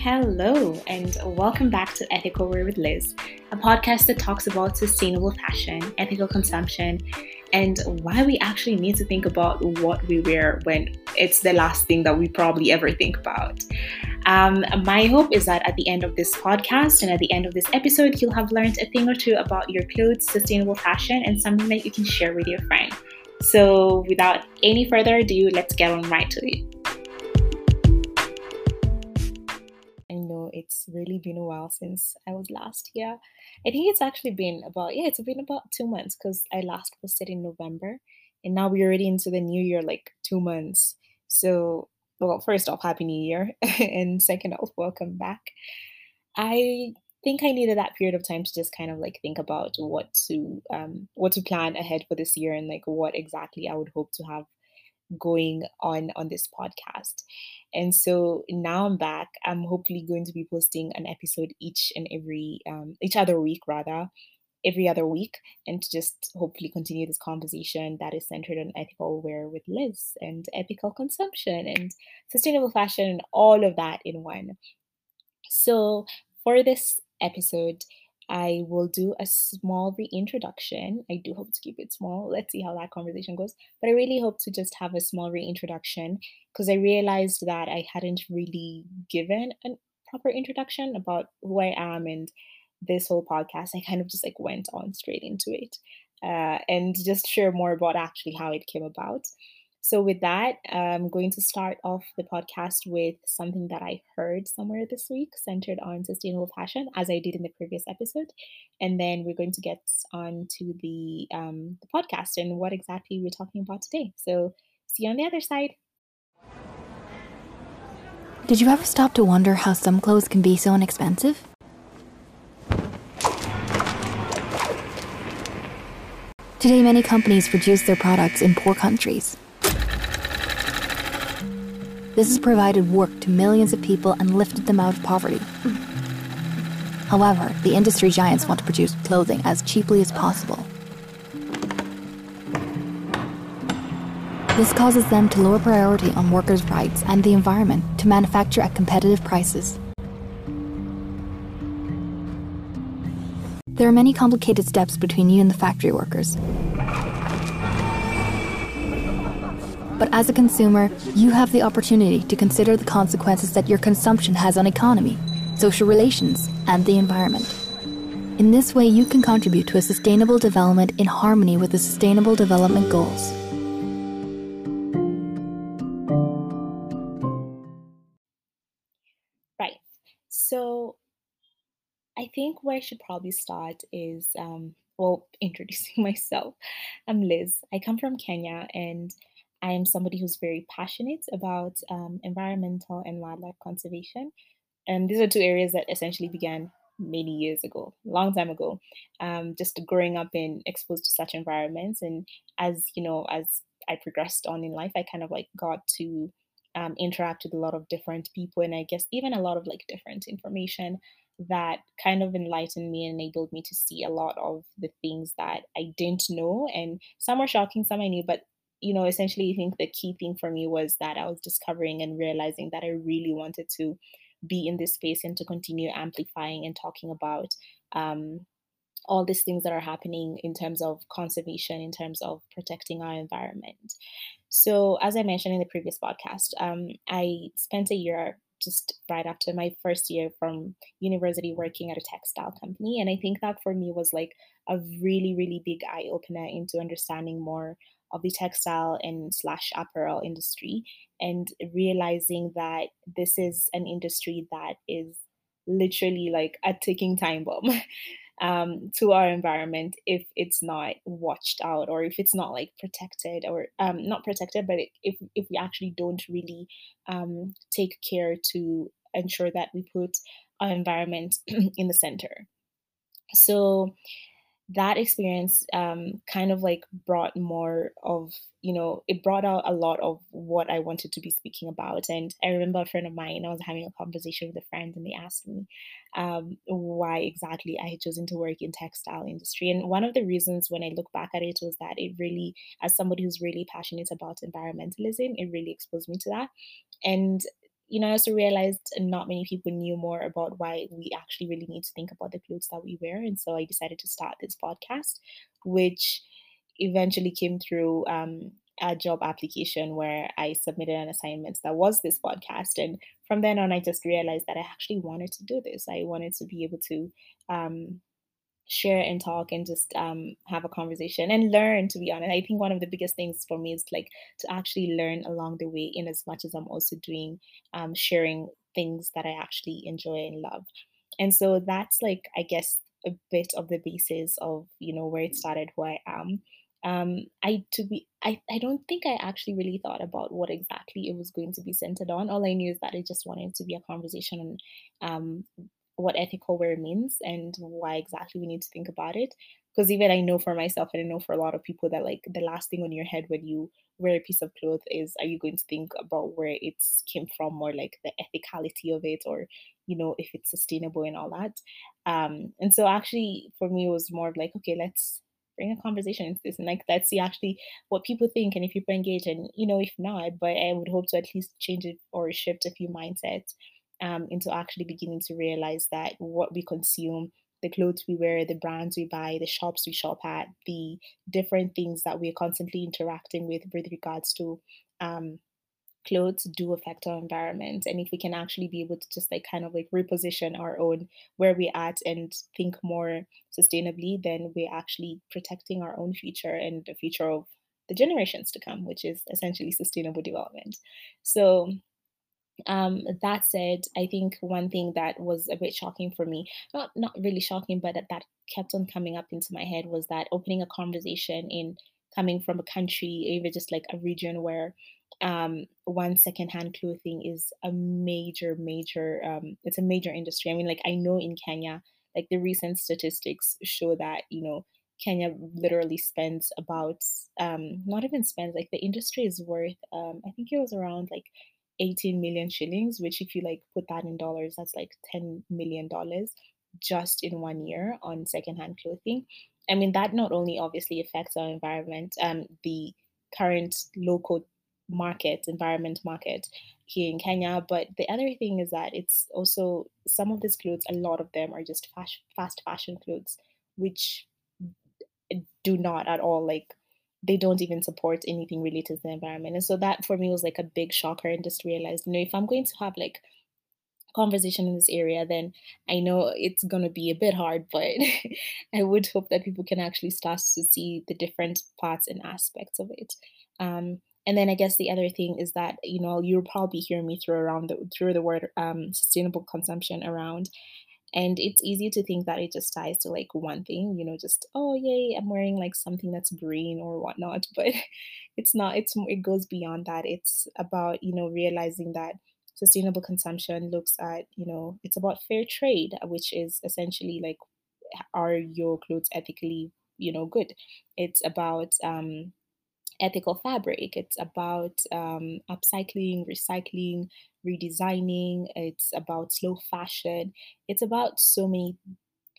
Hello, and welcome back to Ethical Wear with Liz, a podcast that talks about sustainable fashion, ethical consumption, and why we actually need to think about what we wear when it's the last thing that we probably ever think about. Um, my hope is that at the end of this podcast and at the end of this episode, you'll have learned a thing or two about your clothes, sustainable fashion, and something that you can share with your friend. So, without any further ado, let's get on right to it. Really been a while since I was last here. I think it's actually been about, yeah, it's been about two months because I last posted in November and now we're already into the new year, like two months. So, well, first off, Happy New Year. and second off, welcome back. I think I needed that period of time to just kind of like think about what to um what to plan ahead for this year and like what exactly I would hope to have going on on this podcast. And so now I'm back. I'm hopefully going to be posting an episode each and every um each other week rather every other week and to just hopefully continue this conversation that is centered on ethical wear with Liz and ethical consumption and sustainable fashion and all of that in one. So for this episode, I will do a small reintroduction. I do hope to keep it small. Let's see how that conversation goes. But I really hope to just have a small reintroduction because I realized that I hadn't really given a proper introduction about who I am and this whole podcast. I kind of just like went on straight into it uh, and just share more about actually how it came about. So, with that, I'm going to start off the podcast with something that I heard somewhere this week centered on sustainable fashion, as I did in the previous episode. And then we're going to get on to the, um, the podcast and what exactly we're talking about today. So, see you on the other side. Did you ever stop to wonder how some clothes can be so inexpensive? Today, many companies produce their products in poor countries. This has provided work to millions of people and lifted them out of poverty. However, the industry giants want to produce clothing as cheaply as possible. This causes them to lower priority on workers' rights and the environment to manufacture at competitive prices. There are many complicated steps between you and the factory workers. But as a consumer, you have the opportunity to consider the consequences that your consumption has on economy, social relations, and the environment. In this way, you can contribute to a sustainable development in harmony with the Sustainable Development Goals. Right. So, I think where I should probably start is, um, well, introducing myself. I'm Liz. I come from Kenya and I am somebody who's very passionate about um, environmental and wildlife conservation. And these are two areas that essentially began many years ago, long time ago, um, just growing up and exposed to such environments. And as you know, as I progressed on in life, I kind of like got to um, interact with a lot of different people, and I guess even a lot of like different information that kind of enlightened me and enabled me to see a lot of the things that I didn't know. And some were shocking, some I knew, but you know, essentially, I think the key thing for me was that I was discovering and realizing that I really wanted to be in this space and to continue amplifying and talking about um, all these things that are happening in terms of conservation, in terms of protecting our environment. So, as I mentioned in the previous podcast, um, I spent a year just right after my first year from university working at a textile company. And I think that for me was like a really, really big eye opener into understanding more of the textile and slash apparel industry and realizing that this is an industry that is literally like a ticking time bomb um, to our environment if it's not watched out or if it's not like protected or um, not protected but if, if we actually don't really um, take care to ensure that we put our environment in the center. So that experience um, kind of like brought more of you know it brought out a lot of what i wanted to be speaking about. And i remember a friend of mine i was having a conversation with a friend and they asked me um, why exactly i had chosen to work in textile industry. And one of the reasons when i look back at it was that it really as somebody who's really passionate about environmentalism it really exposed me to that. And you know, I also realized not many people knew more about why we actually really need to think about the clothes that we wear. And so I decided to start this podcast, which eventually came through um, a job application where I submitted an assignment that was this podcast. And from then on, I just realized that I actually wanted to do this. I wanted to be able to um, share and talk and just um, have a conversation and learn to be honest. I think one of the biggest things for me is like to actually learn along the way in as much as i'm also doing um, sharing things that i actually enjoy and love. And so that's like i guess a bit of the basis of you know where it started who i am. Um i to be I, I don't think i actually really thought about what exactly it was going to be centered on. All i knew is that i just wanted to be a conversation on um what ethical wear means and why exactly we need to think about it. Because even I know for myself, and I know for a lot of people that like the last thing on your head when you wear a piece of cloth is are you going to think about where it's came from or like the ethicality of it or you know if it's sustainable and all that. Um, and so actually for me it was more of like okay let's bring a conversation into this and like let's see actually what people think and if people engage and you know if not but i would hope to at least change it or shift a few mindsets um, into actually beginning to realize that what we consume, the clothes we wear, the brands we buy, the shops we shop at, the different things that we're constantly interacting with with regards to um, clothes do affect our environment. And if we can actually be able to just like kind of like reposition our own where we're at and think more sustainably then we're actually protecting our own future and the future of the generations to come which is essentially sustainable development. So um, that said, I think one thing that was a bit shocking for me, not not really shocking, but that, that kept on coming up into my head was that opening a conversation in coming from a country, even just like a region where um, one secondhand clothing is a major, major, um, it's a major industry. I mean, like I know in Kenya, like the recent statistics show that you know Kenya literally spends about um, not even spends like the industry is worth um, I think it was around like 18 million shillings, which if you like put that in dollars, that's like 10 million dollars just in one year on secondhand clothing. I mean, that not only obviously affects our environment, um, the current local market, environment market here in Kenya, but the other thing is that it's also some of these clothes, a lot of them are just fast, fast fashion clothes, which do not at all like they don't even support anything related to the environment. And so that for me was like a big shocker and just realized, you know, if I'm going to have like conversation in this area, then I know it's going to be a bit hard, but I would hope that people can actually start to see the different parts and aspects of it. Um, and then I guess the other thing is that you know you'll probably hear me throw around the through the word um, sustainable consumption around, and it's easy to think that it just ties to like one thing, you know, just, oh, yay, I'm wearing like something that's green or whatnot. But it's not, it's, it goes beyond that. It's about, you know, realizing that sustainable consumption looks at, you know, it's about fair trade, which is essentially like, are your clothes ethically, you know, good? It's about, um, ethical fabric. It's about um, upcycling, recycling, redesigning. It's about slow fashion. It's about so many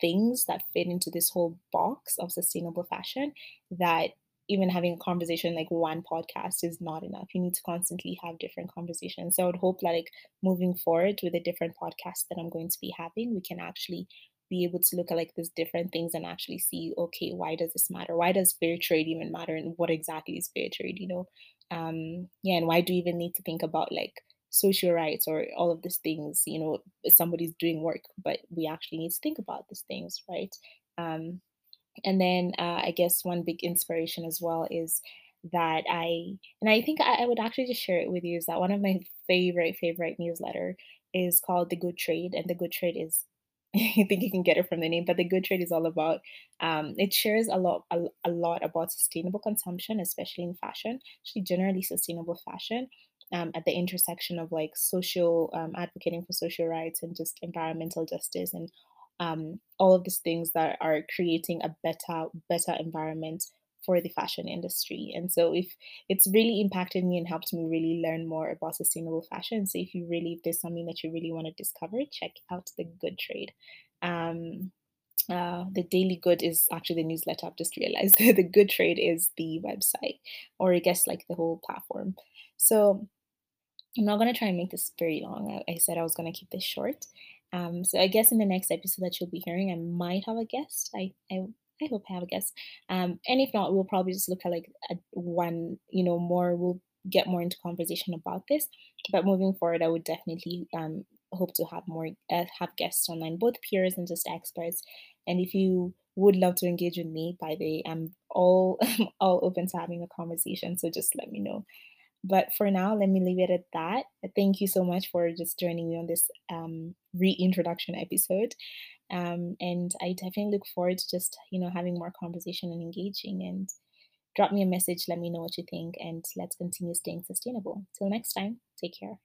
things that fit into this whole box of sustainable fashion that even having a conversation like one podcast is not enough. You need to constantly have different conversations. So I would hope that like moving forward with the different podcasts that I'm going to be having, we can actually be able to look at like these different things and actually see okay why does this matter? Why does fair trade even matter? And what exactly is fair trade you know? Um yeah and why do you even need to think about like social rights or all of these things you know somebody's doing work but we actually need to think about these things right? Um and then uh, i guess one big inspiration as well is that i and i think I, I would actually just share it with you is that one of my favorite favorite newsletter is called the good trade and the good trade is I think you can get it from the name, but the Good Trade is all about. Um, it shares a lot, a, a lot about sustainable consumption, especially in fashion. Actually, generally sustainable fashion, um, at the intersection of like social um, advocating for social rights and just environmental justice and um, all of these things that are creating a better, better environment for the fashion industry. And so if it's really impacted me and helped me really learn more about sustainable fashion. So if you really if there's something that you really want to discover, check out the good trade. Um uh, the Daily Good is actually the newsletter. I've just realized the Good Trade is the website, or I guess like the whole platform. So I'm not going to try and make this very long. I, I said I was going to keep this short. Um, so I guess in the next episode that you'll be hearing, I might have a guest. I, I I hope I have a guest. Um, and if not, we'll probably just look at like a one, you know, more. We'll get more into conversation about this. But moving forward, I would definitely um, hope to have more uh, have guests online, both peers and just experts. And if you would love to engage with me, by the way, I'm all all open to having a conversation. So just let me know. But for now, let me leave it at that. Thank you so much for just joining me on this um, reintroduction episode. Um, and I definitely look forward to just, you know, having more conversation and engaging. And drop me a message, let me know what you think, and let's continue staying sustainable. Till next time, take care.